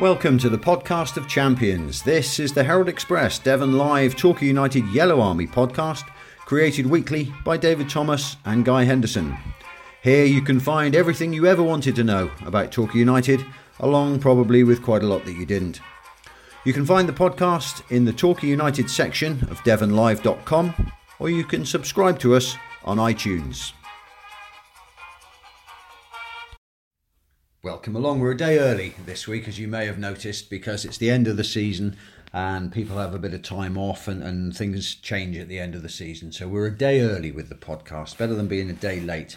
Welcome to the podcast of champions. This is the Herald Express Devon Live Torquay United Yellow Army podcast, created weekly by David Thomas and Guy Henderson. Here you can find everything you ever wanted to know about Torquay United, along probably with quite a lot that you didn't. You can find the podcast in the Torquay United section of devonlive.com, or you can subscribe to us on iTunes. Welcome along. We're a day early this week, as you may have noticed, because it's the end of the season and people have a bit of time off and, and things change at the end of the season. So we're a day early with the podcast. Better than being a day late,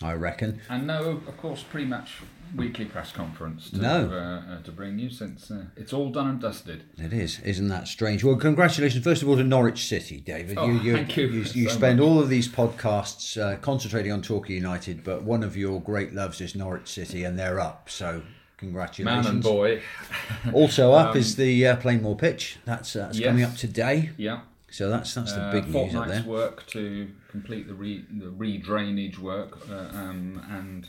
I reckon. And no, of course, pre-match weekly press conference to, No. uh, uh, to bring you since uh, it's all done and dusted. It is, isn't that strange? Well, congratulations first of all to Norwich City, David. Oh, thank you You, you so spend much. all of these podcasts uh, concentrating on Torquay United, but one of your great loves is Norwich City, and they're up. So congratulations. Man and boy, Also up is the uh, Plainmoor pitch. That's, uh, that's Yes. coming up today. yeah. So that's that's the Uh, big news up there. work to complete the re the re-drainage work uh, um, and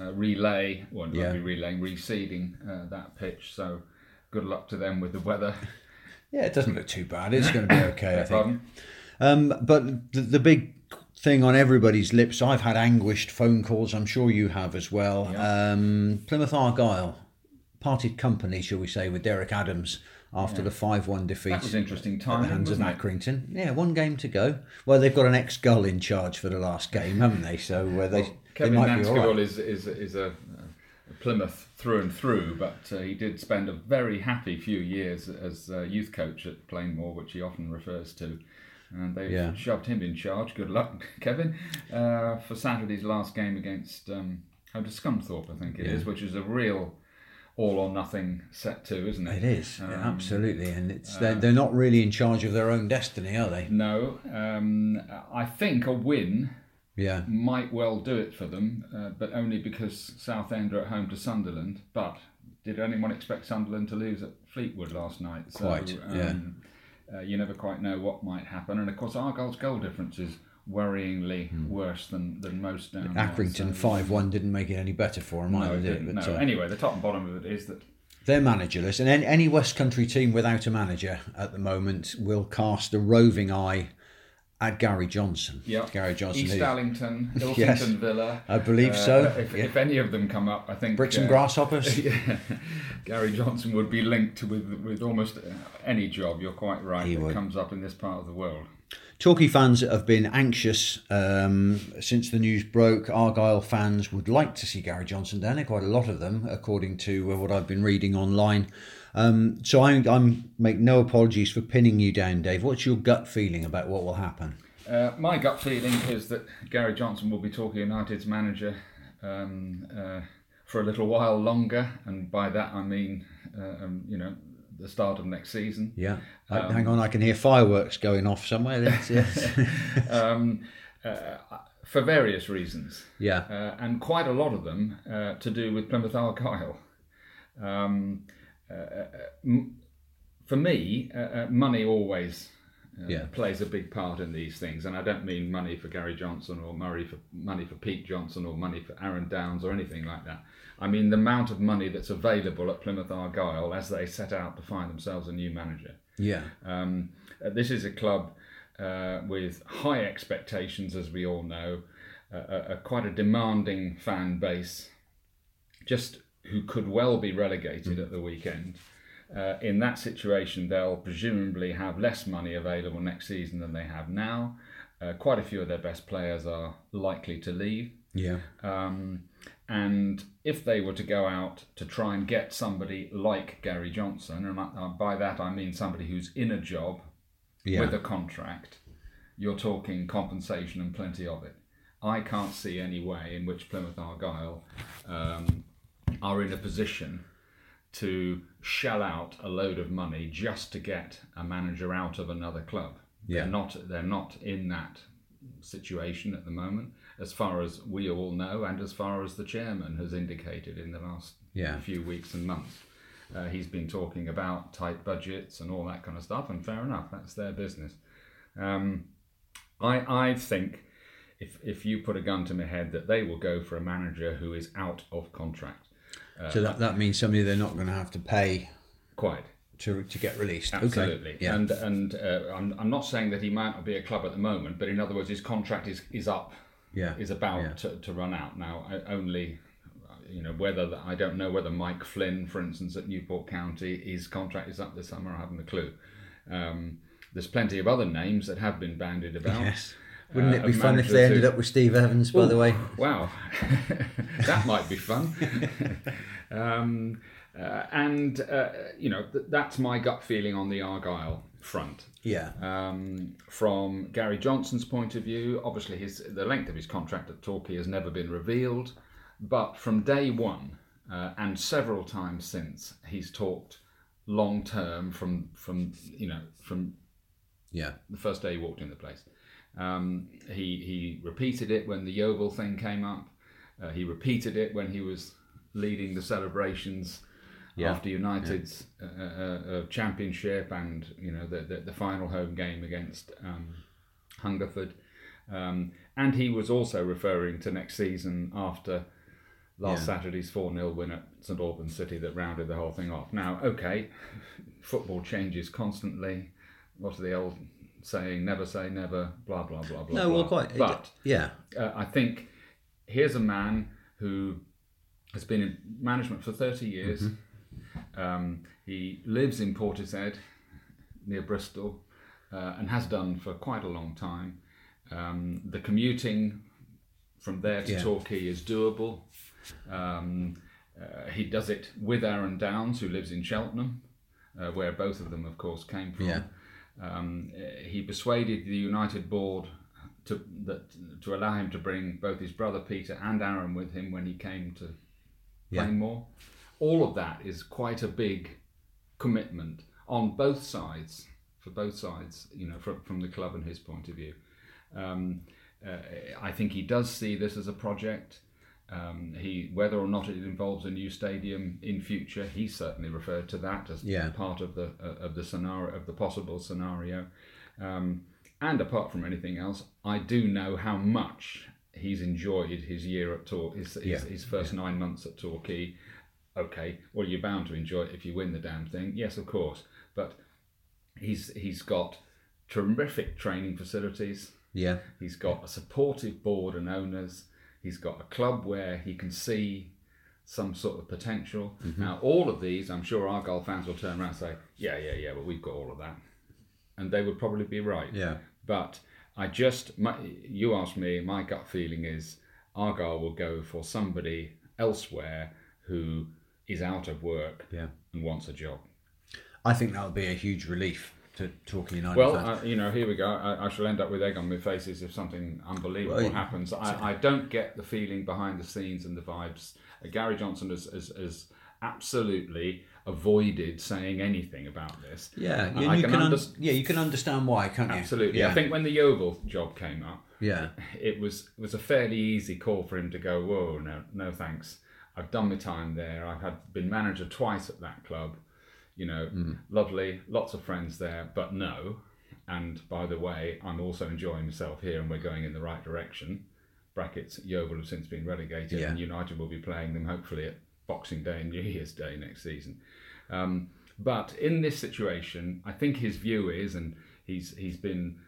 uh, relay, well, not Yeah. be relaying, reseeding uh, that pitch. So good luck to them with the weather. Yeah, it doesn't look too bad. It's going to be okay, I think. Um, but the, the big thing on everybody's lips, I've had anguished phone calls. I'm sure you have as well. Yeah. Um, Plymouth Argyle parted company, shall we say, with Derek Adams after the five-one defeat. That was interesting at the hands of? Accrington. Yeah, one game to go. Well, they've got an ex-gull in charge for the last game, haven't they? So uh, they, they Kevin might be all Nancekivell right. is, is, is a, a Plymouth through and through, but uh, he did spend a very happy few years as uh, youth coach at Plainmoor, which he often refers to. And they've Yeah. shoved him in charge. Good luck, Kevin, uh, for Saturday's last game against um, home to Scunthorpe, I think it is, which is a real all or nothing set to, isn't it? It is, yeah, Um, absolutely, and it's uh, they're, they're not really in charge of their own destiny, are they? No, um, I think a win Yeah, might well do it for them, uh, but only because Southend are at home to Sunderland. But did anyone expect Sunderland to lose at Fleetwood last night? So, Quite, yeah. um, uh, you never quite know what might happen. And of course, Argyle's goal difference is worryingly worse than, than most down. Hmm. Accrington So- five-one didn't make it any better for them No, either, it did it? But, no. uh, Anyway, the top and bottom of it is that They're managerless, and any West Country team without a manager at the moment will cast a roving eye at Gary Johnson. yeah, Gary Johnson, East who, Allington, Ilkington Yes. Villa. I believe uh, so. If, yeah. if any of them come up, I think Bricks and uh, grasshoppers. Yeah, Gary Johnson would be linked with with almost uh, any job. You're quite right. He comes up in this part of the world. Torquay fans have been anxious um, since the news broke. Argyle fans would like to see Gary Johnson down there, quite a lot of them, according to uh, what I've been reading online. Um, so I, I'm make no apologies for pinning you down, Dave. What's your gut feeling about what will happen? Uh, my gut feeling is that Gary Johnson will be Torquay United's manager um, uh, for a little while longer, and by that I mean, uh, um, you know, the start of next season. Yeah, Uh, hang on, I can hear fireworks going off somewhere. That's, yes. um, uh, for various reasons. yeah, uh, and quite a lot of them uh, to do with Plymouth Argyle. Um, m- for me, uh, uh, money always uh, Yeah. plays a big part in these things, and I don't mean money for Gary Johnson or money for money for Pete Johnson or money for Aaron Downes or anything like that. I mean the amount of money that's available at Plymouth Argyle as they set out to find themselves a new manager. yeah, Um, uh, this is a club uh, with high expectations, as we all know, uh, a, a quite a demanding fan base, just who could well be relegated at the weekend. Uh, in that situation, they'll presumably have less money available next season than they have now. Uh, quite a few of their best players are likely to leave. yeah, Um, and if they were to go out to try and get somebody like Gary Johnson, and uh, by that I mean somebody who's in a job yeah. with a contract, you're talking compensation and plenty of it. I can't see any way in which Plymouth Argyle um, are in a position to shell out a load of money just to get a manager out of another club. Yeah. They're not. They're not in that situation at the moment, as far as we all know, and as far as the chairman has indicated in the last Yeah. few weeks and months. Uh, he's been talking about tight budgets and all that kind of stuff, and fair enough, that's their business. Um, I, I think if, if you put a gun to my head that they will go for a manager who is out of contract. So that, that means somebody they're not going to have to pay quite. to, to get released. Absolutely, Okay. Yeah. and and uh, I'm, I'm not saying that he might not be a club at the moment, but in other words, his contract is, is up, Yeah, is about yeah. to, to run out now. I, only, you know, whether the, I don't know whether Mike Flynn, for instance, at Newport County, his contract is up this summer. I haven't a clue. Um, there's plenty of other names that have been bandied about. Yes. Wouldn't Uh, it be fun if they ended to- up with Steve Evans, by the way? Wow, that might be fun. um, uh, and uh, you know th- that's my gut feeling on the Argyle front. Yeah. Um, from Gary Johnson's point of view, obviously his the length of his contract at Torquay has never been revealed, but from day one uh, and several times since, he's talked long term from from you know from Yeah. the first day he walked in the place. Um, he he repeated it when the Yeovil thing came up. Uh, he repeated it when he was leading the celebrations Yeah. after United's uh, uh, uh, championship and you know the, the the final home game against um, Hungerford. Um, and he was also referring to next season after last Yeah. Saturday's 4 0 win at St Albans City that rounded the whole thing off. Now, okay, football changes constantly. What are the old saying? Never say never, blah, blah, blah, blah. No, well, quite. But yeah. uh, I think here's a man who has been in management for 30 years. Um, he lives in Portishead near Bristol uh, and has done for quite a long time. Um, the commuting from there to Yeah. Torquay is doable. Um, uh, he does it with Aaron Downes, who lives in Cheltenham, uh, where both of them, of course, came from. Yeah. Um, he persuaded the United board to that to allow him to bring both his brother Peter and Aaron with him when he came to Yeah. All of that is quite a big commitment on both sides, for both sides, you know, from, from the club and his point of view. Um, uh, I think he does see this as a project. Um, he, whether or not it involves a new stadium in future, he certainly referred to that as Yeah. part of the uh, of the scenario of the possible scenario. Um, and apart from anything else, I do know how much he's enjoyed his year at Tor, his, his, Yeah. his first nine months at Torquay. Okay, well, you're bound to enjoy it if you win the damn thing. Yes, of course, but he's he's got terrific training facilities. Yeah. He's got a supportive board and owners. He's got a club where he can see some sort of potential. Mm-hmm. Now, all of these, I'm sure Argyle fans will turn around and say, "Yeah, yeah, yeah, but we've got all of that," and they would probably be right. Yeah. But I just, my, you asked me, my gut feeling is Argyle will go for somebody elsewhere who is out of work Yeah. and wants a job. I think that would be a huge relief to Torquay United Well, fans. uh, you know, here we go. I, I shall end up with egg on my faces if something unbelievable Well, happens. I, I don't get the feeling behind the scenes and the vibes. Uh, Gary Johnson has, has, has absolutely avoided saying anything about this. yeah, I- you, I can can, un- yeah, you can understand why, can't you? Absolutely. Yeah. I think when the Yeovil job came up, yeah. it was it was a fairly easy call for him to go. Whoa, no, no thanks. I've done my time there. I've had been manager twice at that club. You know, lovely, lots of friends there, but no. And by the way, I'm also enjoying myself here, and we're going in the right direction. Brackets Yeovil have since been relegated, Yeah. and United will be playing them hopefully at Boxing Day and New Year's Day next season. Um, but in this situation, I think his view is, and he's he's been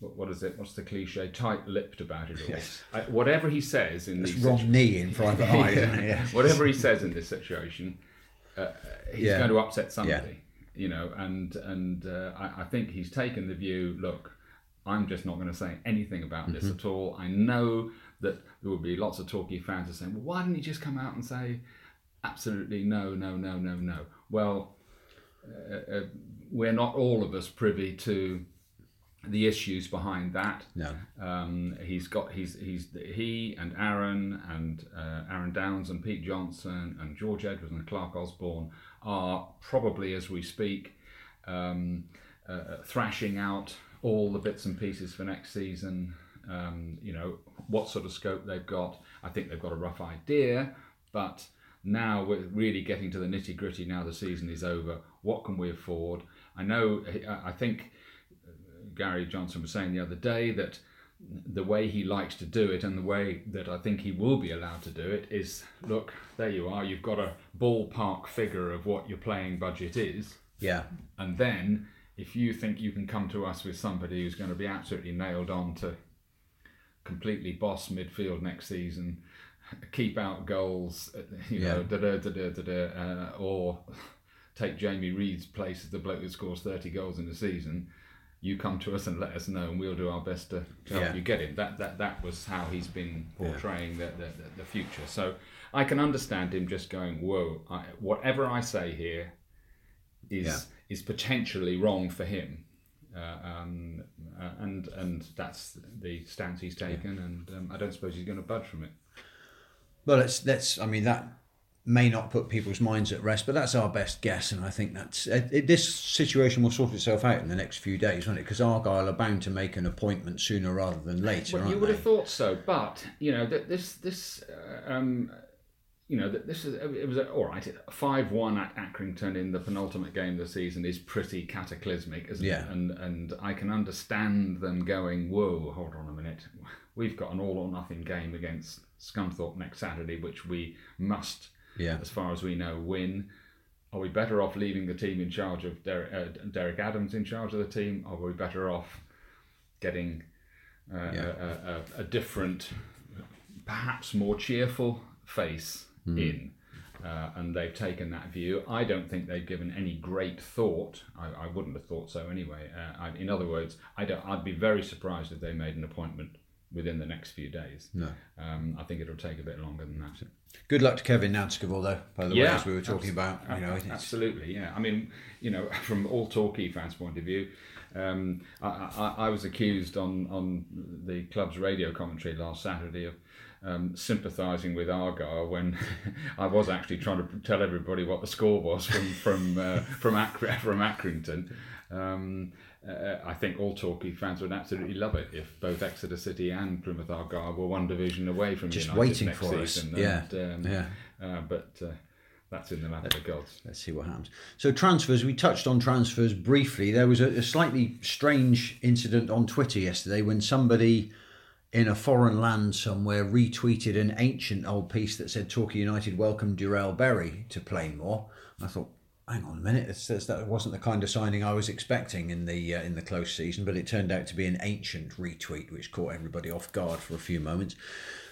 what is it? What's the cliche? Tight-lipped about it all. Yes. I, whatever he says in these wrong situ- knee in private eye. Yeah. whatever he says in this situation, uh, he's Yeah. going to upset somebody. You know, and and uh, I, I think he's taken the view. Look, I'm just not going to say anything about this Mm-hmm. at all. I know that there will be lots of Torquay fans are saying, "Well, why didn't he just come out and say absolutely no, no, no, no, no?" Well, uh, uh, we're not all of us privy to the issues behind that. No. Um, he's got he's he's he and Aaron and uh, Aaron Downes and Pete Johnson and George Edwards and Clarke Osborne are probably as we speak um, uh, thrashing out all the bits and pieces for next season. Um, you know what sort of scope they've got. I think they've got a rough idea, but now we're really getting to the nitty gritty. Now the season is over. What can we afford? I know. I I think Gary Johnson was saying the other day that the way he likes to do it and the way that I think he will be allowed to do it is look, there you are, you've got a ballpark figure of what your playing budget is. Yeah. And then if you think you can come to us with somebody who's going to be absolutely nailed on to completely boss midfield next season, keep out goals, uh, you Yeah. know, da da da da da, da uh, or take Jamie Reid's place as the bloke that scores 30 goals in the season, you come to us and let us know, and we'll do our best to, to help Yeah. you get him. That that that was how he's been portraying the, the, the, the future. So I can understand him just going, "Whoa, I, whatever I say here is Yeah. is potentially wrong for him." Uh, um, uh, and and that's the stance he's taken, and um, I don't suppose he's going to budge from it. Well, let's let's. I mean, that may not put people's minds at rest, but that's our best guess, and I think that's it, it- this situation will sort itself out in the next few days, won't it? Because Argyle are bound to make an appointment sooner rather than later, Well, you would they? have thought so, but you know th- this this uh, um, you know th- this is it was a, all right. Five one at Accrington in the penultimate game of the season is pretty cataclysmic, isn't Yeah. it? And and I can understand them going, whoa, hold on a minute, we've got an all or nothing game against Scunthorpe next Saturday, which we must, Yeah. as far as we know, win. Are we better off leaving the team in charge of Derek, uh, Derek Adams in charge of the team? Or are we better off getting uh, Yeah. a, a, a different, perhaps more cheerful face in? Uh, and they've taken that view. I don't think they've given any great thought. I, I wouldn't have thought so anyway. Uh, I, in other words, I don't, I'd be very surprised if they made an appointment within the next few days. No. Um, I think it'll take a bit longer than that. Good luck to Kevin Nancekivell, though. By the way, as we were talking about, you know, absolutely, yeah. I mean, you know, from all Torquay fans' point of view, um, I, I, I was accused on on the club's radio commentary last Saturday of um, sympathising with Argyle when I was actually trying to tell everybody what the score was from from uh, from, from Accrington. Um, uh, I think all Torquay fans would absolutely love it if both Exeter City and Plymouth Argyle were one division away from Just United waiting next for us. season. Yeah, And, um, yeah. uh, but uh, that's in the lap of the gods. Let's see what happens. So transfers, we touched on transfers briefly. There was a, a slightly strange incident on Twitter yesterday when somebody in a foreign land somewhere retweeted an ancient old piece that said Torquay United welcomed Durrell Berry to Plainmoor. I thought, hang on a minute, it's, it's- that wasn't the kind of signing I was expecting in the uh, in the close season, but it turned out to be an ancient retweet, which caught everybody off guard for a few moments.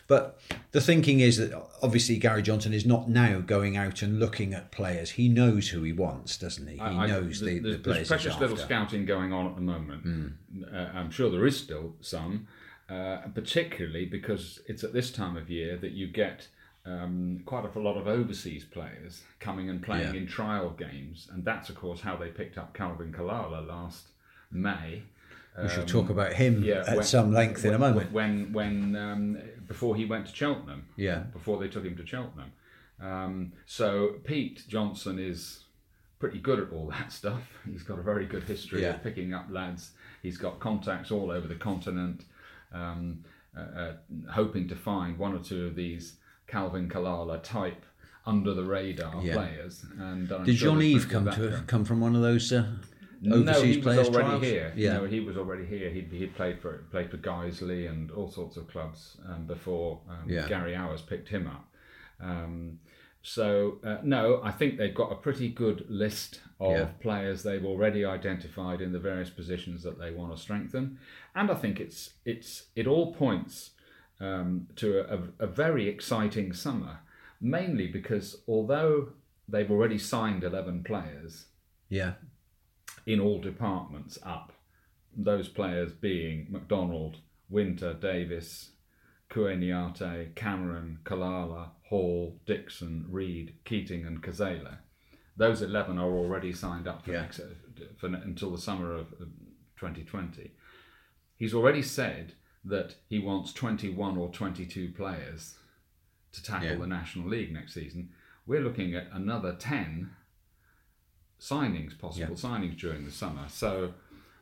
But the thinking is that obviously Gary Johnson is not now going out and looking at players. He knows who he wants, doesn't he? He I- knows the, th- the, there's, players there's precious little after. scouting going on at the moment. Uh, I'm sure there is still some, uh, particularly because it's at this time of year that you get um, quite a lot of overseas players coming and playing Yeah. in trial games, and that's of course how they picked up Calvin Kalala last May. We shall talk about him Um, Yeah, at when- some length in a moment. When when um, before he went to Cheltenham, Yeah. before they took him to Cheltenham. Um, so Pete Johnson is pretty good at all that stuff. He's got a very good history Yeah. of picking up lads. He's got contacts all over the continent, um, uh, uh, hoping to find one or two of these Calvin Kalala type under the radar Yeah. players. And I'm Did sure John Eve come to that come from one of those uh, no, overseas he was players already trials? here. Yeah, No, he was already here. He'd, he'd played for played for Guiseley and all sorts of clubs um, before um, Yeah. Gary Owers picked him up. Um, so uh, no, I think they've got a pretty good list of Yeah. players they've already identified in the various positions that they want to strengthen, and I think it's it's it all points um, to a, a very exciting summer, mainly because although they've already signed eleven players yeah, in all departments up. Those players being McDonald, Winter, Davis, Kueniate, Cameron, Kalala, Hall, Dixon, Reid, Keating, and Kazela. Those 11 are already signed up for, Yeah. next, for until the summer of of 2020. He's already said that he wants 21 or 22 players to tackle Yeah. the National League next season. We're looking at another 10 signings, possible signings during the summer. So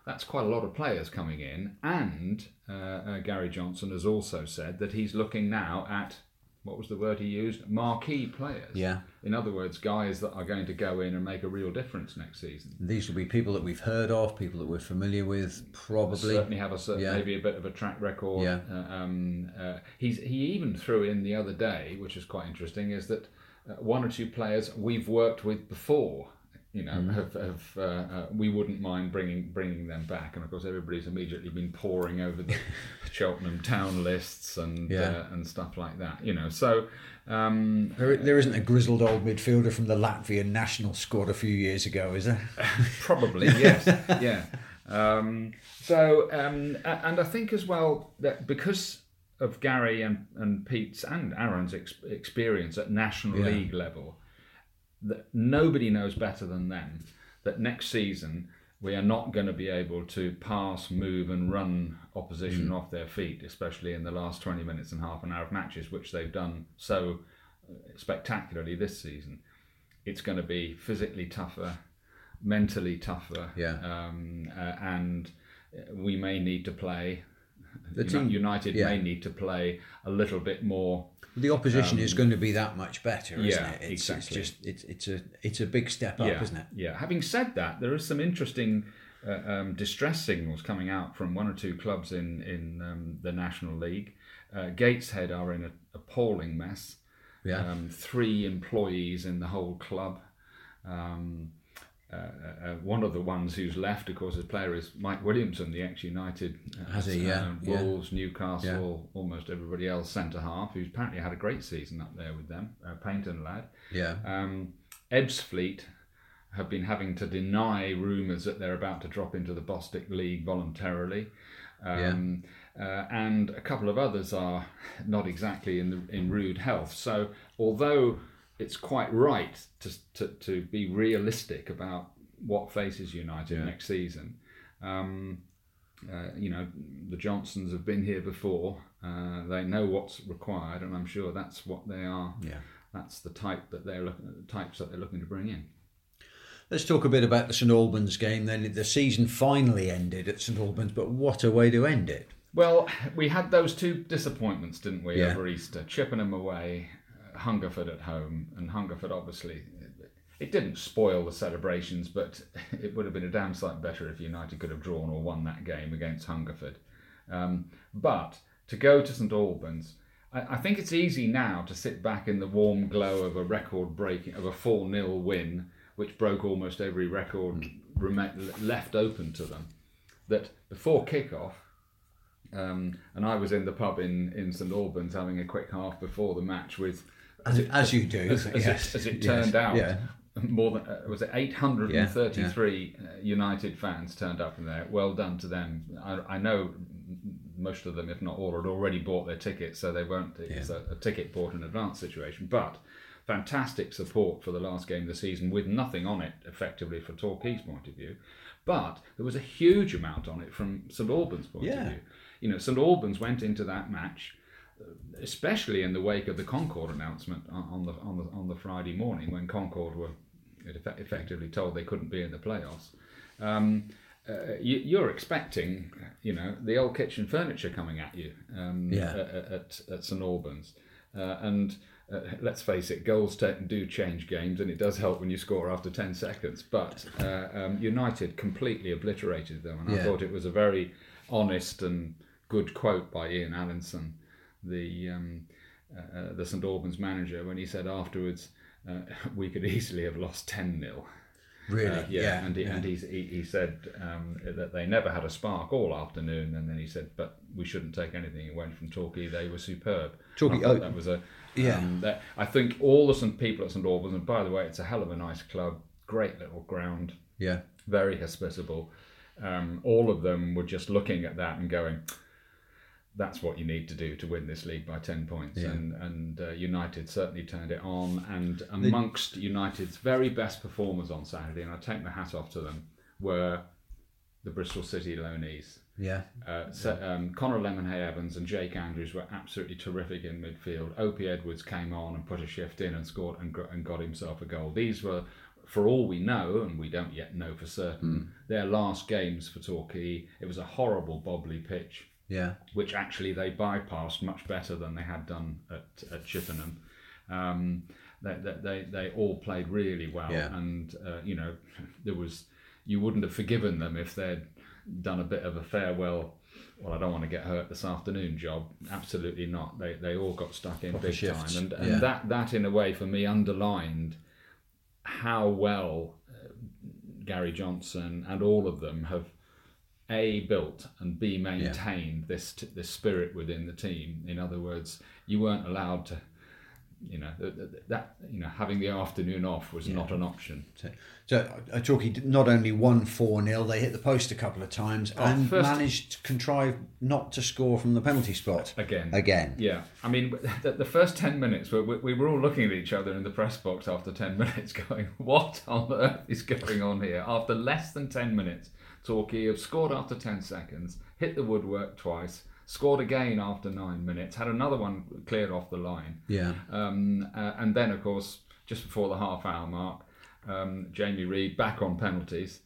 that's quite a lot of players coming in. And uh, uh, Gary Johnson has also said that he's looking now at what was the word he used? Marquee players. Yeah. In other words, guys that are going to go in and make a real difference next season. These will be people that we've heard of, people that we're familiar with, probably. Certainly have a certain, Yeah. maybe a bit of a track record. Yeah. Uh, um, uh, he's he even threw in the other day, which is quite interesting, is that uh, one or two players we've worked with before. You know, Mm-hmm. have, have uh, uh, we wouldn't mind bringing bringing them back, and of course everybody's immediately been poring over the Cheltenham town lists and Yeah. uh, and stuff like that. You know, so um, There, there isn't a grizzled old midfielder from the Latvian national squad a few years ago, is there? Probably, yes, yeah. Um, so, um, and I think as well that because of Gary and, and Pete's and Aaron's ex- experience at National Yeah. League level, that nobody knows better than them that next season we are not going to be able to pass, move, and run opposition off their feet, especially in the last 20 minutes and half an hour of matches, which they've done so uh, spectacularly this season. It's going to be physically tougher, mentally tougher, Yeah. um, uh, and uh, we may need to play. The Uni- team- United yeah. may need to play a little bit more The opposition is going to be that much better, isn't Um, yeah, it? It's, exactly. it's just it's it's a it's a big step up, yeah, isn't it? Yeah. Having said that, there is some interesting uh, um, distress signals coming out from one or two clubs in in um, the National League. Uh, Gateshead are in an appalling mess. Yeah. Um, three employees in the whole club. Um, uh, uh, one of the ones who's left, of course, as player is Mike Williamson, the ex-United, uh, Has he? Yeah, uh, yeah. Wolves, Newcastle, almost everybody else centre half, who's apparently had a great season up there with them. Uh, Paignton lad. Yeah. Um, Ebbsfleet have been having to deny rumours that they're about to drop into the Bostik League voluntarily. Um, uh, and a couple of others are not exactly in the, in rude health. So, although it's quite right to, to, to be realistic about what faces United next season, um, uh, you know, the Johnsons have been here before. Uh, they know what's required, and I'm sure that's what they are. Yeah. That's the type that they're looking, types that they're looking to bring in. Let's talk a bit about the St Albans game. Then the season finally ended at St Albans, but what a way to end it! Well, we had those two disappointments, didn't we, Yeah. over Easter? Chippenham away, Hungerford at home, and Hungerford obviously. It didn't spoil the celebrations, but it would have been a damn sight better if United could have drawn or won that game against Hungerford. Um, but to go to St Albans, I, I think it's easy now to sit back in the warm glow of a record breaking, of a 4 0 win, which broke almost every record rema- left open to them. That before kick-off, um, and I was in the pub in, in St Albans having a quick half before the match with, As, as you do, as, as yes. it, as it yes, turned out, Yeah. more than uh, was it 833 uh, United fans turned up in there. Well done to them. I, I know most of them, if not all, had already bought their tickets, so they weren't. It's a, a ticket bought in advance situation, but. Fantastic support for the last game of the season with nothing on it effectively for Torquay's point of view. But there was a huge amount on it from St Albans' point Yeah. of view. You know, St Albans went into that match especially in the wake of the Concord announcement on the on the on the Friday morning when Concord were effectively told they couldn't be in the playoffs. Um, uh, you, you're expecting, you know, the old kitchen furniture coming at you um, Yeah. at, at, at St Albans, uh, and uh, let's face it, goals t- do change games, and it does help when you score after ten seconds. But uh, um, United completely obliterated them, and I thought it was a very honest and good quote by Ian Allinson the um, uh, uh, the St Albans manager when he said afterwards uh, we could easily have lost ten 0 Really? uh, yeah, yeah. and he, yeah. and he's, he he said um, that they never had a spark all afternoon, and then he said, but we shouldn't take anything away from Torquay. They were superb. Torquay- oh, that was a yeah. Um, that, I think all the St people at St Albans, and by the way, it's a hell of a nice club, great little ground, yeah. very hospitable. Um, all of them were just looking at that and going, "That's what you need to do to win this league by ten points." Yeah. And and uh, United certainly turned it on. And amongst United's very best performers on Saturday, and I take my hat off to them, were the Bristol City loanees. Yeah. Uh, so, um, Connor Lemonheigh-Evans and Jake Andrews were absolutely terrific in midfield. Opi Edwards came on and put a shift in and scored and, and got himself a goal. These were, for all we know, and we don't yet know for certain, their last games for Torquay. It was a horrible bobbly pitch, Yeah. which actually they bypassed much better than they had done at, at Chippenham. Um, they, they, they, all played really well, Yeah. and uh, you know there was you wouldn't have forgiven them if they'd done a bit of a farewell. Well, I don't want to get hurt this afternoon job. Absolutely not. They they all got stuck in big shifts, time, and, and yeah. that that in a way for me underlined how well uh, Gary Johnson and all of them have a built and b maintained this t- this spirit within the team. In other words, you weren't allowed to, you know, th- th- that you know having the afternoon off was not an option. So, so uh, Torquay not only won 4 0, they hit the post a couple of times and Oh, first- managed to contrive not to score from the penalty spot. Again, Again. Yeah, I mean, the, the first 10 minutes, we, we were all looking at each other in the press box after 10 minutes, going, What on earth is going on here? After less than 10 minutes, Torquay have scored after 10 seconds, hit the woodwork twice, scored again after nine minutes, had another one cleared off the line. Yeah. Um, uh, and then, of course, just before the half hour mark, um, Jamie Reid back on penalties,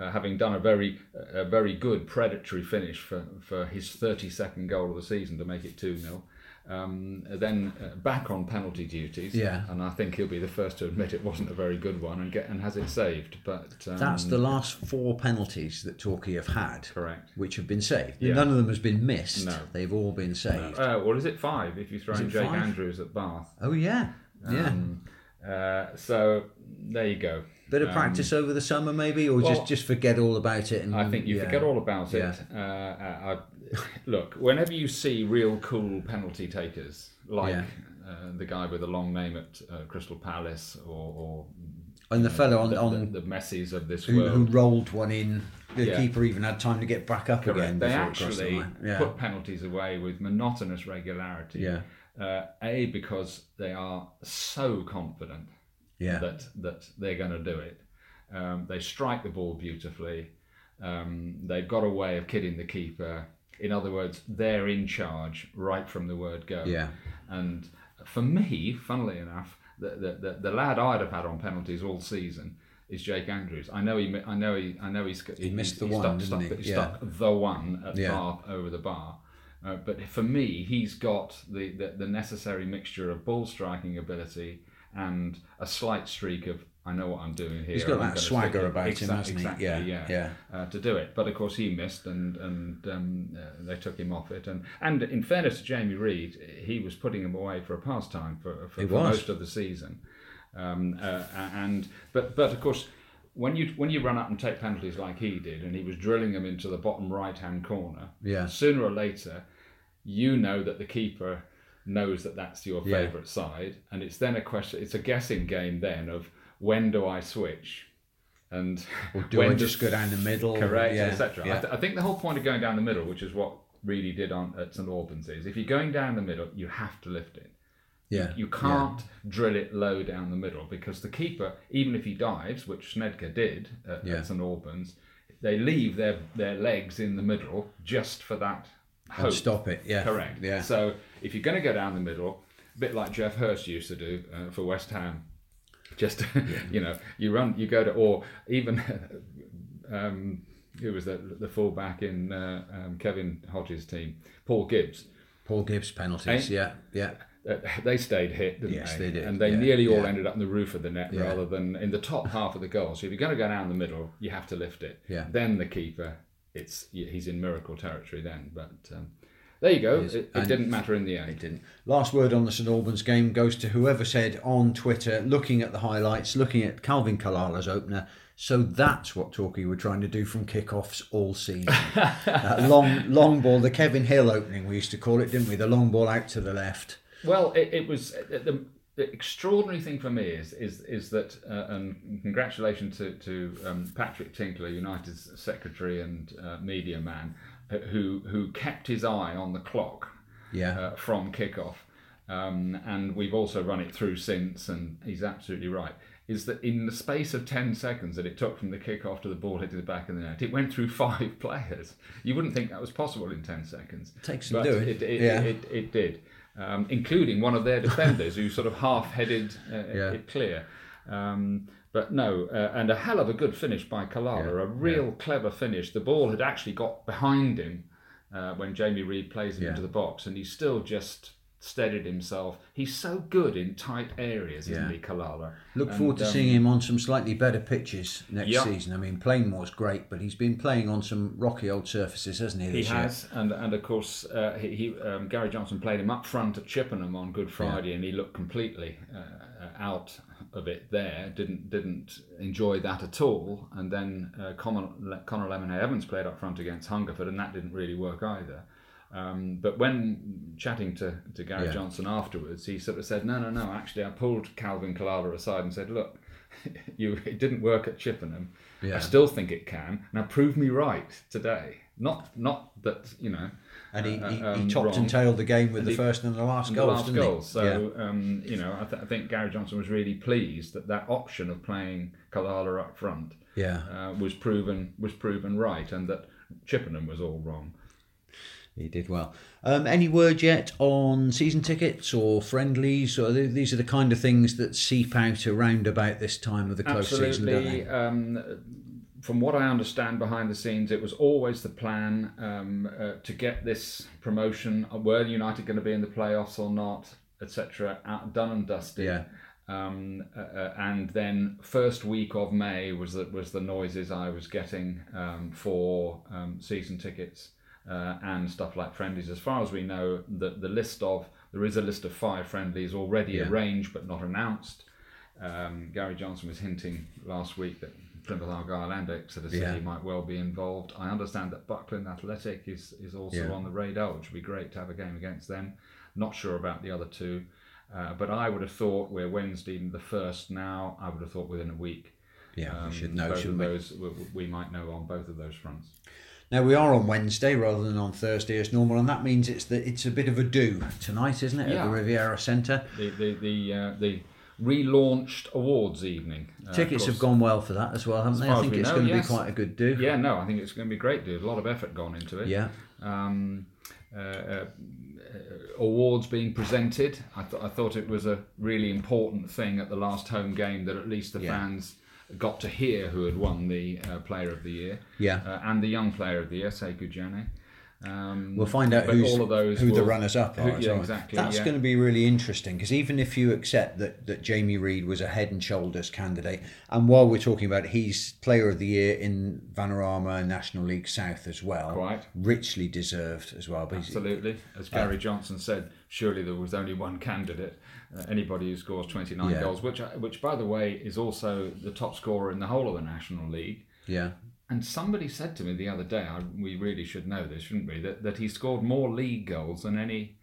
uh, having done a very, a very good predatory finish for, for his 32nd goal of the season to make it 2 0. Um, then uh, back on penalty duties, Yeah. and I think he'll be the first to admit it wasn't a very good one and get and has it saved. But um, That's the last four penalties that Torquay have had, correct. which have been saved. Yeah. None of them has been missed. No. They've all been saved. Uh, or is it five if you throw in Jake five? Andrews at Bath? oh, yeah. Yeah. Um, uh, so there you go. Bit of practice over the summer, maybe, or well, just, just forget all about it. And I think you yeah. forget all about it. Yeah. Uh, I, look, whenever you see real cool penalty takers, like Yeah. uh, the guy with the long name at uh, Crystal Palace, or, or And the fellow on, the, on the, the Messis of this who, world, who rolled one in, the Yeah. keeper even had time to get back up again. They crossed the actually. Yeah. put penalties away with monotonous regularity. Yeah. Uh, a because they are so confident Yeah. that that they're going to do it. Um, they strike the ball beautifully. Um, they've got a way of kidding the keeper. In other words, they're in charge right from the word go. Yeah. And for me, funnily enough, the, the, the, the lad I'd have had on penalties all season is Jake Andrews. I know he, I know he, I know he's he, missed the he one, stuck, didn't stuck, he? he Yeah. stuck the one at Yeah. Bath over the bar. Uh, but for me, he's got the, the, the necessary mixture of ball striking ability and a slight streak of I know what I'm doing here. He's got that swagger stick it." about him, hasn't he? Exactly, Yeah, yeah, yeah. Uh, to do it. But of course, he missed, and and um, uh, they took him off it. And and in fairness to Jamie Reid, he was putting him away for a pastime for, for, for most of the season. Um, uh, and but but of course. When you when you run up and take penalties like he did, and he was drilling them into the bottom right hand corner, Yeah. sooner or later, you know that the keeper knows that that's your Yeah. favourite side, and it's then a question. It's a guessing game then of when do I switch, and Or do when I just go down the middle? correct, Yeah. etc. I, th- I think the whole point of going down the middle, which is what Reedy did on at St Albans, is if you're going down the middle, you have to lift it. yeah. You can't drill it low down the middle because the keeper, even if he dives, which Snedker did at, Yeah. at St Albans, they leave their, their legs in the middle just for that hope. And stop it. Yeah. Correct. Yeah. So if you're going to go down the middle, a bit like Geoff Hurst used to do uh, for West Ham, just you know, you run, you go to, or even um, who was the the fullback in uh, um, Kevin Hodges' team, Paul Gibbs. Paul Gibbs penalties. Eh? Yeah. Yeah. Uh, they stayed hit, didn't Yes, they? they did, And they yeah, nearly all yeah. ended up in the roof of the net Yeah. rather than in the top half of the goal. So if you're going to go down the middle, you have to lift it. Yeah. Then the keeper, it's he's in miracle territory then. But um, there you go. It, it didn't matter in the end. It didn't. Last word on the St Albans game goes to whoever said on Twitter, looking at the highlights, looking at Calvin Kalala's opener. So that's what Torquay were trying to do from kickoffs all season. that long, long ball, the Kevin Hill opening, we used to call it, didn't we? The long ball out to the left. Well, it, it was uh, the, the extraordinary thing for me is is is that uh, and congratulations to to um, Patrick Tinkler, United's secretary and uh, media man, who who kept his eye on the clock Yeah. uh, from kickoff. Um, and we've also run it through since, and he's absolutely right. Is that in the space of 10 seconds that it took from the kickoff to the ball hit to the back of the net, it went through five players. You wouldn't think that was possible in 10 seconds. It Takes some doing. It, it, Yeah. it, it did, um, including one of their defenders who sort of half headed uh, Yeah. it clear. Um, but no, uh, and a hell of a good finish by Kalala, a real clever finish. The ball had actually got behind him uh, when Jamie Reid plays him Yeah. into the box, and he still just steadied himself. He's so good in tight areas, isn't Yeah. he, Kalala? Look And, forward to um, seeing him on some slightly better pitches next Yeah. season. I mean, Plainmoor's great, but he's been playing on some rocky old surfaces, hasn't he? He year? has, and and of course, uh, he, he um, Gary Johnson played him up front at Chippenham on Good Friday, and he looked completely uh, out of it there. Didn't didn't enjoy that at all. And then uh, Conor, Connor Lemonheigh-Evans played up front against Hungerford, and that didn't really work either. Um, but when chatting to, to Gary Yeah. Johnson afterwards, he sort of said, "No, no, no. Actually, I pulled Calvin Kalala aside and said, look." You, it didn't work at Chippenham. Yeah. I still think it can. Now prove me right today. Not not that you know. And he, uh, he, um, he topped wrong. and tailed the game with And the he- first and the last And goals, the last didn't goals. So um, you know, I, th- I think Gary Johnson was really pleased that that option of playing Kalala up front yeah, uh, was proven was proven right, and that Chippenham was all wrong. he did well. Um, any word yet on season tickets or friendlies? Or th- these are the kind of things that seep out around about this time of the close season, don't Absolutely. they? From what I understand behind the scenes, it was always the plan um, uh, to get this promotion. uh, Were United going to be in the playoffs or not, etc. Done and dusted. Yeah. Um, uh, uh, and then first week of May was the, was the noises I was getting um, for um, season tickets uh, and stuff like friendlies. As far as we know, the the list of there is a list of five friendlies already Yeah. arranged but not announced. Um, Gary Johnson was hinting last week that Plymouth Argyle and Exeter City Yeah. might well be involved. I understand that Buckland Athletic is, is also Yeah. on the radar, which would be great to have a game against them. Not sure about the other two, uh, but I would have thought we're Wednesday the first now. I would have thought within a week. Yeah, um, we should know, both shouldn't of we? those we, we might know on both of those fronts. Now we are on Wednesday rather than on Thursday as normal, and that means it's the, it's a bit of a do tonight, isn't it? At the Riviera Centre. The the the uh, the relaunched awards evening. Uh, Tickets have gone well for that as well, haven't they? I think it's know, going to yes. be quite a good do. Yeah, no, I think it's going to be great. There's a lot of effort gone into it. Yeah. um, uh, uh, awards being presented. I, th- I thought it was a really important thing at the last home game that at least the Yeah. fans got to hear who had won the uh, Player of the Year Yeah. uh, and the Young Player of the Year, Sekou Jane. Um, We'll find out who's, all of those who the runners up are. who- yeah, well. exactly, That's yeah. going to be really interesting because even if you accept that, that Jamie Reid was a head and shoulders candidate, and while we're talking about it, he's Player of the Year in Vanarama and National League South as well, Quite. richly deserved as well. Absolutely. As Uh, Gary Johnson said, surely there was only one candidate, uh, anybody who scores 29 Yeah. goals, which, which, by the way, is also the top scorer in the whole of the National League. yeah, And somebody said to me the other day, I, we really should know this, shouldn't we? That, that he scored more league goals than any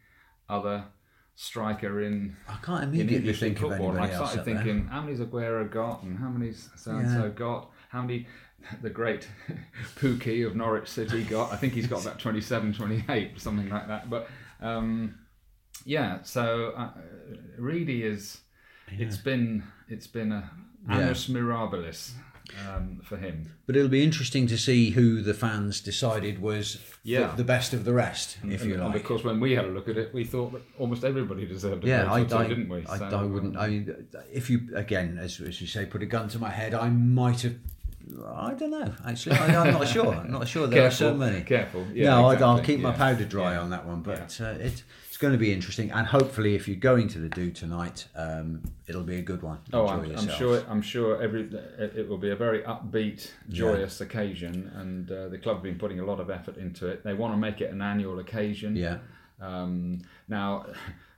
other striker in, I can't immediately think of football. And anybody I else. started up there. thinking, how many's Aguero got, and how many's so and so got, how many the great Pukki of Norwich City got. I think he's got about 27, 28, something like that. But um, yeah, so uh, Reedy is. It's been it's been a Yeah. annus mirabilis um, for him. But it'll be interesting to see who the fans decided was Yeah. the, the best of the rest, if And- you and like. because when we had a look at it, we thought that almost everybody deserved a Yeah, I, I, didn't we? I, So, I wouldn't. I, if you again, as, as you say, put a gun to my head, I might have. I don't know. Actually, I, I'm not sure. I'm not sure. There Careful, are so many. Careful. Yeah, no, I, I'll exactly, keep my powder dry Yeah. on that one. But uh, it's going to be interesting, and hopefully, if you're going to the do tonight, um, it'll be a good one. Oh, I'm, I'm sure. I'm sure every it, it will be a very upbeat, joyous occasion, and uh, the club have been putting a lot of effort into it. They want to make it an annual occasion. Yeah, Um, now,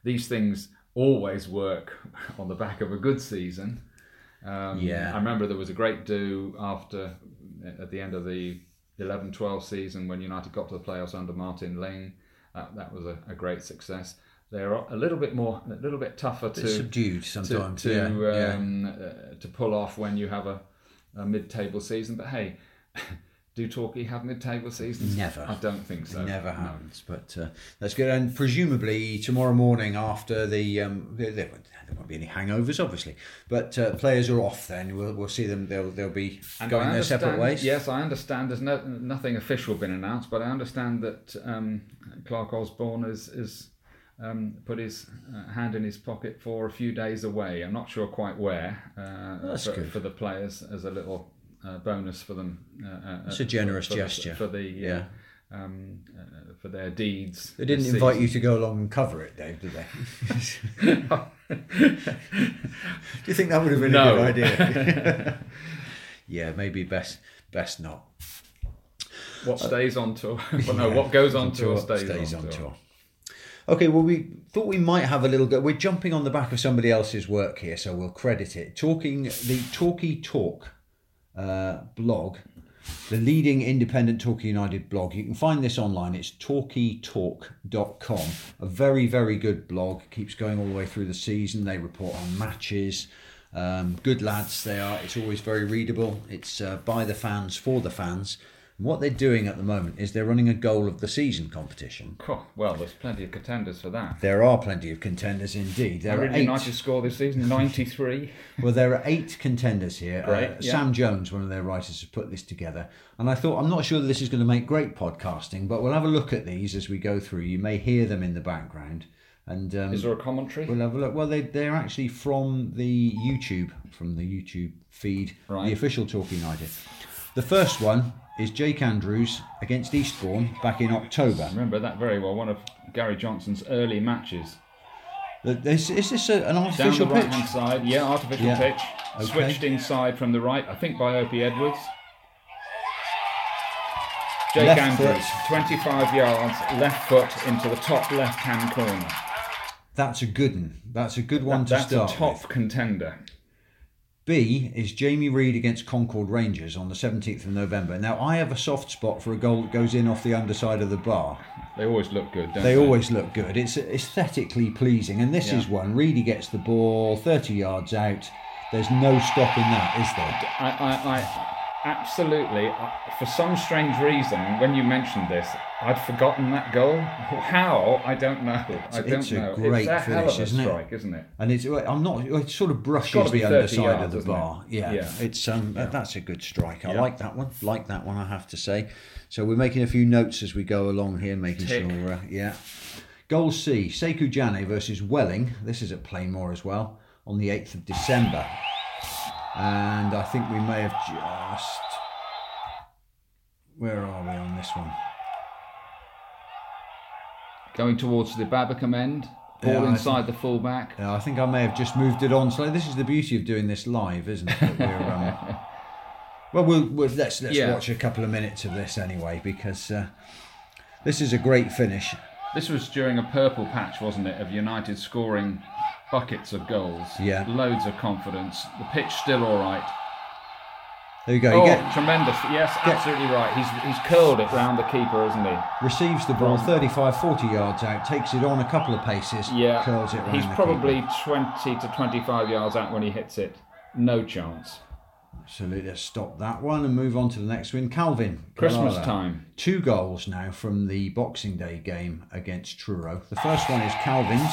these things always work on the back of a good season. Um, Yeah. I remember there was a great do after at the end of the 11-12 season when United got to the playoffs under Martin Ling. That, that was a, a great success. They're a little bit more, a little bit tougher bit to subdued sometimes. to, yeah, yeah. um, uh, to pull off when you have a, a mid-table season. But hey, do Torquay have mid-table seasons? Never. I don't think so. Never No. happens, but uh, that's good. And presumably tomorrow morning, after the um, there, there won't- there won't be any hangovers, obviously, but uh, players are off. Then we'll, we'll see them. They'll they'll be And going their separate ways. Yes, I understand. There's no nothing official been announced, but I understand that um, Clarke Osborne has, has um, put his uh, hand in his pocket for a few days away. I'm not sure quite where. Uh, That's for, good. for the players as a little uh, bonus for them. Uh, uh, It's a generous for gesture. for the Yeah. um, uh, for their deeds. They didn't invite season. you to go along and cover it, Dave, did they? Do you think that would have been No. a good idea? yeah, maybe best best not. What stays on tour? well, no, what goes on tour Tour stays, on, tour. tour. Okay, well, we thought we might have a little go. We're jumping on the back of somebody else's work here, so we'll credit it. Talking the Talkie Talk uh, blog, the leading independent Torquay United blog. You can find this online. It's talkietalk.com. A very, very good blog. Keeps going all the way through the season. They report on matches. Um, good lads they are. It's always very readable. It's uh, by the fans for the fans. What they're doing at the moment is they're running a goal of the season competition. Cool. Well, there's plenty of contenders for that. There are plenty of contenders indeed. There are did eight. United score this season? 93. Well, there are eight contenders here. Great, Uh, yeah. Sam Jones, one of their writers, has put this together. And I thought, I'm not sure that this is going to make great podcasting, but we'll have a look at these as we go through. You may hear them in the background. And um, Is there a commentary? we'll have a look. Well, they, they're actually from the YouTube, from the YouTube feed, Right. the official Torquay United. The first one is Jake Andrews against Eastbourne back in October. remember that very well. One of Gary Johnson's early matches. Is, is this a, an Down artificial the right pitch? hand side, yeah, artificial Yeah. pitch. Okay. Switched inside from the right, I think by Opi Edwards. Jake Left Andrews, foot. 25 yards, left foot into the top left hand corner. That's a good one. That's a good one to That's a start top with. contender. B is Jamie Reid against Concord Rangers on the 17th of November. Now, I have a soft spot for a goal that goes in off the underside of the bar. They always look good, don't They they? always look good. It's aesthetically pleasing, and this Yeah. is one. Reedy gets the ball 30 yards out. There's no stopping that, is there? I, I, I absolutely, for some strange reason, when you mentioned this, I'd forgotten that goal. How? I don't know. I don't it's a know. great it's a finish, isn't it? strike, isn't it? And it's I'm not. It sort of brushes the 30 underside yards, of the it? bar. Yeah, Yeah. it's um that's a good strike. I Yeah. like that one. Like that one. I have to say. So we're making a few notes as we go along here, making Tick. sure. Uh, yeah. Goal C: Saikou Janneh versus Welling. This is at Plainmoor as well on the 8th of December. And I think we may have just. Where are we on this one? Going towards the Babbacombe end, ball Yeah, inside the fullback. Yeah, I think I may have just moved it on. So this is the beauty of doing this live, isn't it? That we're, um, well, we'll, we'll let's let's Yeah. watch a couple of minutes of this anyway because uh, this is a great finish. This was during a purple patch, wasn't it, of United scoring buckets of goals. Yeah. Loads of confidence. The pitch still all right. There you go. Oh, You get, tremendous. Yes, absolutely right. He's, he's curled it round the keeper, isn't he? receives the ball 35, 40 yards out, takes it on a couple of paces, Yeah. curls it round He's probably keeper. 20 to 25 yards out when he hits it. No chance. Absolutely. Let's stop that one and move on to the next win. Calvin. Christmas time. Two goals now from the Boxing Day game against Truro. The first one is Calvin's,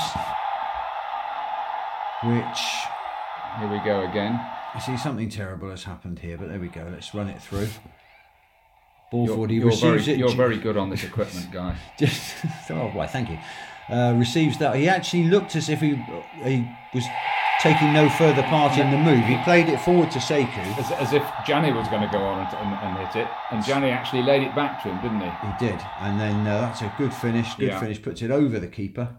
which Here we go again. You see, something terrible has happened here, but there we go. Let's run it through. Ball You're, forward. He you're very, it. you're very good on this equipment, guy. Just, oh, why? Thank you. Uh, receives that. He actually looked as if he he was taking no further part in the move. He played it forward to Saikou. As, as if Janneh was going to go on and, and, and hit it. And Janneh actually laid it back to him, didn't he? He did, and then uh, that's a good finish. Good Yeah. finish. Puts it over the keeper.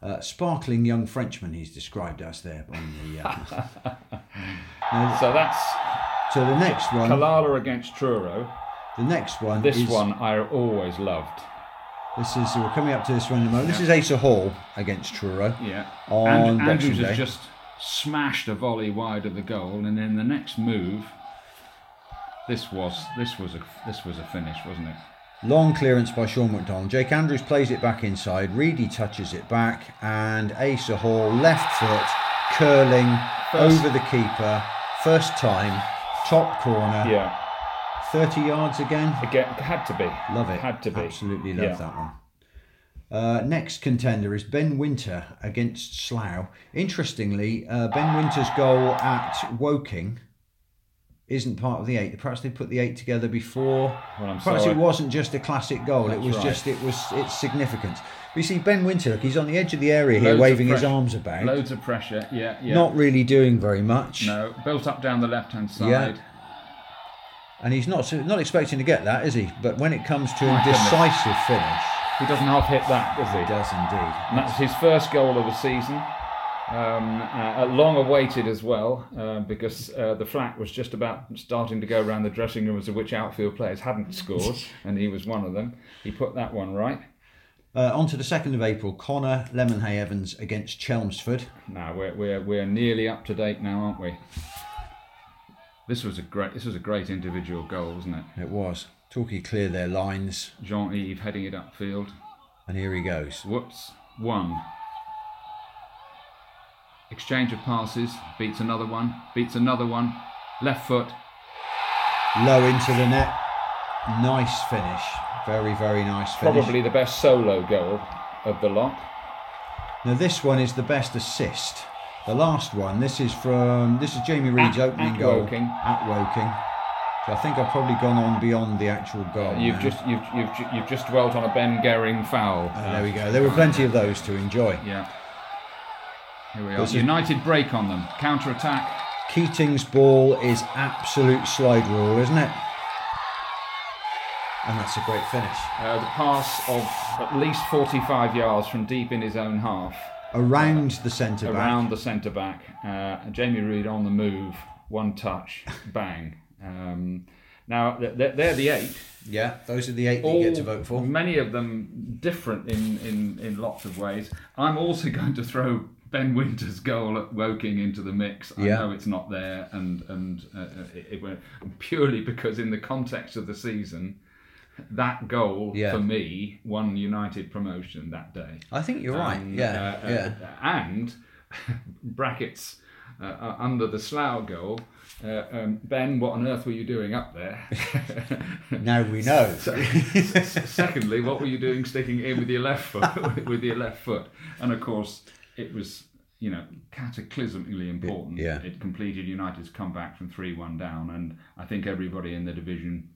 Uh, sparkling young Frenchman. He's described as there on the. Uh, So that's so the next one. Kalala against Truro. The next one. This is, one I always loved. This is we're coming up to this one in a moment. This is Asa Hall against Truro. Yeah. On and Andrews has just smashed a volley wide of the goal, and then the next move. This was this was a this was a finish, wasn't it? Long clearance by Shaun MacDonald. Jake Andrews plays it back inside. Reedy touches it back, and Asa Hall left foot curling First- over the keeper. First time, top corner, Yeah. thirty yards again. Again, had to be. Love it. Had to be. Absolutely love Yeah. that one. Uh, next contender is Ben Wynter against Slough. Interestingly, uh, Ben Wynter's goal at Woking isn't part of the eight. Perhaps they put the eight together before. Well, Perhaps sorry. it wasn't just a classic goal. it was right. just it was its significance. But you see, Ben Wynter, look, he's on the edge of the area here, Loads waving his arms about, Loads of pressure. Yeah, yeah. not really doing very much. no, built up down the left hand side. Yeah. and he's not not expecting to get that, is he? But when it comes to a goodness. decisive finish, He doesn't half hit that, does he? he does indeed. And that's his first goal of the season. Um, uh, long awaited as well, uh, because uh, the flat was just about starting to go around the dressing rooms of which outfield players hadn't scored, and he was one of them. He put that one right. Uh, on to the second of April, Connor Lemonheigh-Evans against Chelmsford. Now we're, we're, we're nearly up to date now, aren't we? This was a great this was a great individual goal, wasn't it? It was. Torquay clear their lines, Jean Yves heading it upfield. and here he goes. Whoops, one. Exchange of passes, beats another one, beats another one, left foot, Low into the net. Nice finish. Very, very nice finish. probably the best solo goal of the lot. Now this one is the best assist. The last one, this is from this is Jamie Reid's At- opening at goal Woking. at Woking. So I think I've probably gone on beyond the actual goal. You've now. just you've, you've you've just dwelt on a Ben Gehring foul. Uh, there we go. There were plenty of those to enjoy. Yeah. Here we are. This United break on them. Counter attack. Keating's ball is absolute slide rule, isn't it? And that's a great finish. Uh, the pass of at least 45 yards from deep in his own half. Around the centre back. around the centre back. Uh, Jamie Reid on the move, one touch, bang. Um, now th- th- they're the eight. Yeah, those are the eight that you get to vote for. Many of them different in, in, in lots of ways. I'm also going to throw Ben Wynter's goal at Woking into the mix. I Yeah. know it's not there, and and uh, it, it went purely because in the context of the season. That goal Yeah. for me won United promotion that day. I think you're right. Um, Yeah, uh, uh, yeah. and brackets uh, uh, under the Slough goal. Uh, um, ben, what on earth were you doing up there? Now we know. Secondly, what were you doing sticking in with your left foot? with your left foot, and of course, it was you know cataclysmically important. yeah. It completed United's comeback from three-one down, and I think everybody in the division,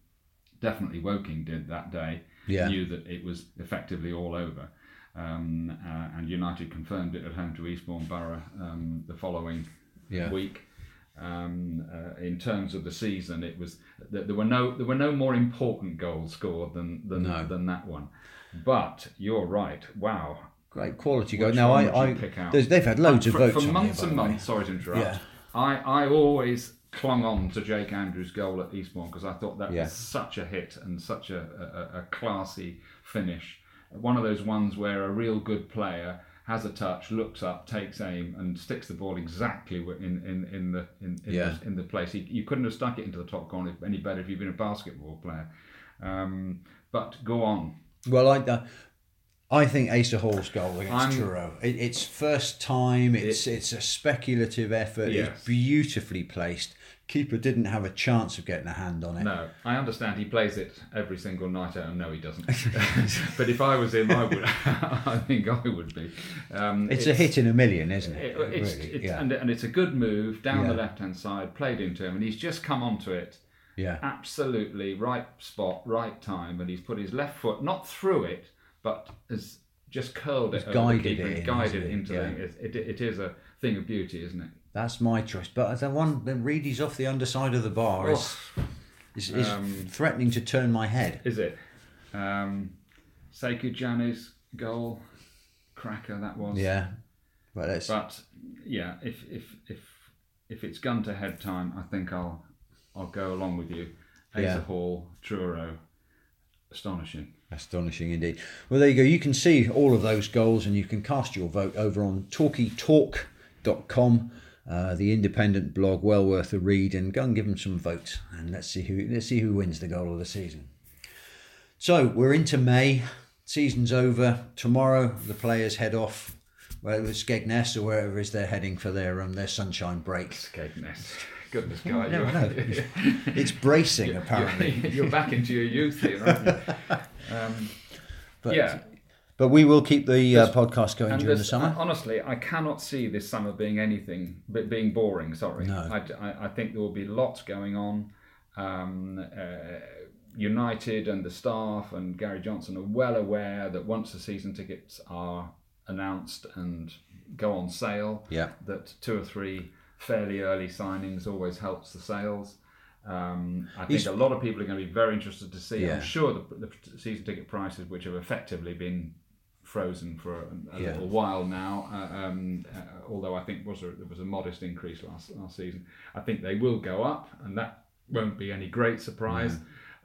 definitely Woking, did that day. Yeah. Knew that it was effectively all over. Um, uh, and United confirmed it at home to Eastbourne Borough um, the following Yeah. week. Um, uh, in terms of the season, it was th- there were no there were no more important goals scored than than, No. than that one. But you're right. Wow. Great quality goal. Now I, I pick out? They've had loads of votes for on here, months by and months. Sorry to interrupt. Yeah. I, I always clung on to Jake Andrews' goal at Eastbourne because I thought that Yeah. was such a hit and such a, a, a classy finish. One of those ones where a real good player has a touch, looks up, takes aim, and sticks the ball exactly in in, in the in, in, Yeah. the, in the place. He, you couldn't have stuck it into the top corner any better if you'd been a basketball player. Um, but go on. Well, I, uh, I think Asa Hall's goal against I'm- Truro. It, it's first time. It's it's a speculative effort. Yes. It's beautifully placed. Keeper didn't have a chance of getting a hand on it. No, I understand he plays it every single night out. No, he doesn't. but if I was him, I would. I think I would be. Um, It's, a hit in a million, isn't It, it? it's, really, it's, yeah. and, and it's a good move down the left hand side, played into him, and he's just come onto it. yeah. Absolutely right spot, right time, and he's put his left foot not through it, but has just curled it, guided it in, guided hasn't into Yeah. the. It, it, it is a thing of beauty, isn't it? That's my choice. But the one that Reedy's off the underside of the bar is, is, is Um, threatening to turn my head. Is it? Um, Sekou Jani's goal, cracker that was. Yeah. But let's. But yeah, if if if if it's gun to head time, I think I'll I'll go along with you. Asa Yeah. Hall, Truro, astonishing. Astonishing indeed. Well, there you go. You can see all of those goals and you can cast your vote over on talkietalk.com, uh, the independent blog, well worth a read, and go and give them some votes. And let's see who let's see who wins the goal of the season. So we're into May. Season's over. Tomorrow the players head off. whether it's Skegness or wherever is they're heading for their um, their sunshine break. Skegness. Goodness, guy, No, you're, no. It's bracing apparently. you're, you're back into your youth here, aren't you? Um, But, yeah. But we will keep the uh, podcast going during the summer. honestly, I cannot see this summer being anything but being boring. Sorry, No. I, I, I think there will be lots going on. Um, uh, United and the staff and Gary Johnson are well aware that once the season tickets are announced and go on sale, Yeah. that two or three fairly early signings always helps the sales. Um, I think He's- a lot of people are going to be very interested to see. Yeah. I'm sure the, the season ticket prices, which have effectively been frozen for a, a Yeah. little while now, uh, um, uh, although I think was a, there was a modest increase last last season. I think they will go up, and that won't be any great surprise.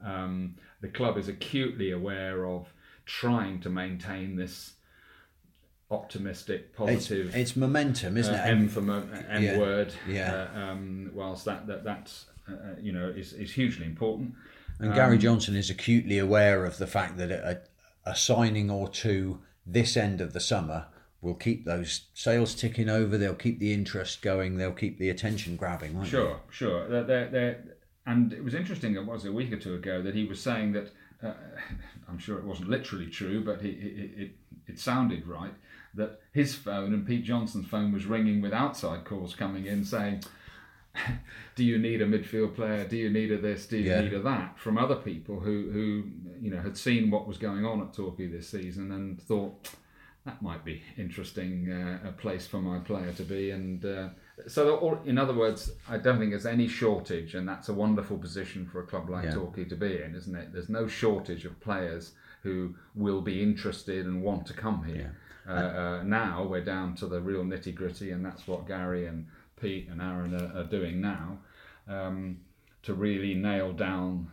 Um, the club is acutely aware of trying to maintain this optimistic, positive it's momentum, isn't uh, it? M for mo- M Yeah. word. Yeah. Uh, um, whilst that that that's uh, uh, you know is, is hugely important. And Gary Johnson is acutely aware of the fact that a, a signing or two this end of the summer will keep those sales ticking over. They'll keep the interest going. They'll keep the attention grabbing. Won't Sure, sure. They're, they're, they're, and it was interesting. It was a week or two ago that he was saying that. Uh, I'm sure it wasn't literally true, but he, it, it it sounded right. That his phone and Pete Johnson's phone was ringing with outside calls coming in saying, "Do you need a midfield player? Do you need a this? Do you Yeah. need a that?" From other people who who you know had seen what was going on at Torquay this season and thought that might be interesting uh, a place for my player to be and uh, so in other words I don't think there's any shortage and that's a wonderful position for a club like Yeah. Torquay to be in isn't it there's no shortage of players who will be interested and want to come here uh, uh, now we're down to the real nitty gritty and that's what Gary and Pete and Aaron are, are doing now um, to really nail down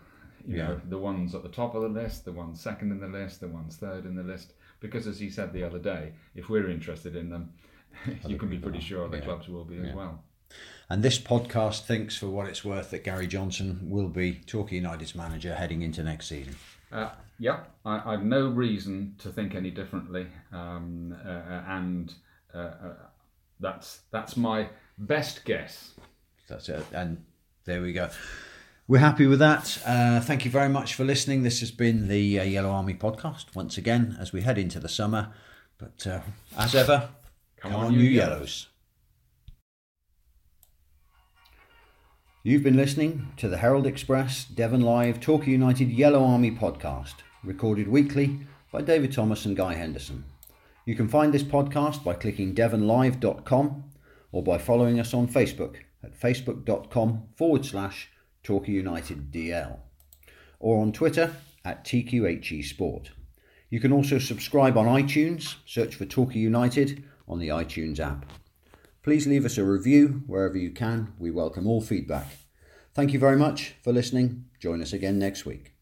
you know the ones at the top of the list the ones second in the list the ones third in the list. Because as he said the other day if we're interested in them you can be pretty sure the clubs will be as well. And this podcast thinks, for what it's worth, that Gary Johnson will be Torquay United's manager heading into next season. Uh, yeah I, I've no reason to think any differently um, uh, and uh, uh, that's that's my best guess That's it. And there we go. We're happy with that. Uh, thank you very much for listening. This has been the uh, Yellow Army podcast once again as we head into the summer. But uh, as ever, come, on, you yellows. You've been listening to the Herald Express Devon Live Torquay United Yellow Army podcast, recorded weekly by David Thomas and Guy Henderson. You can find this podcast by clicking devonlive.com or by following us on Facebook at facebook.com forward slash Torquay United DL or on Twitter at TQHE Sport. You can also subscribe on iTunes, search for Torquay United on the iTunes app. Please leave us a review wherever you can. We welcome all feedback. Thank you very much for listening. Join us again next week.